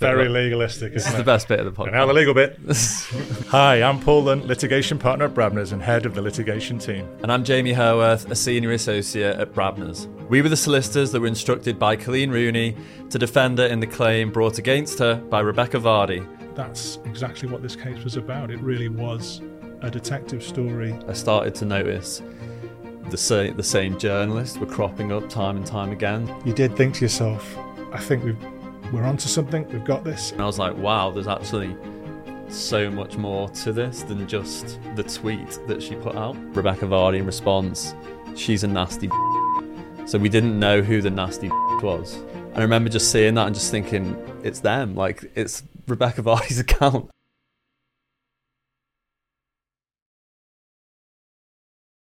Very legalistic, This is the best bit of the podcast. And now the legal bit. Hi, I'm Paul Lunt, litigation partner at Brabner's and head of the litigation team. And I'm Jamie Hurworth, a senior associate at Brabner's. We were the solicitors that were instructed by Coleen Rooney to defend her in the claim brought against her by Rebekah Vardy. That's exactly what this case was about. It really was a detective story. I started to notice the, sa- the same journalists were cropping up time and time again. You did think to yourself, I think we've, we're onto something, we've got this. And I was like, wow, there's actually so much more to this than just the tweet that she put out. Rebekah Vardy in response, she's a nasty So we didn't know who the nasty was. And I remember just seeing that and just thinking, it's them. Like, it's Rebekah Vardy's account.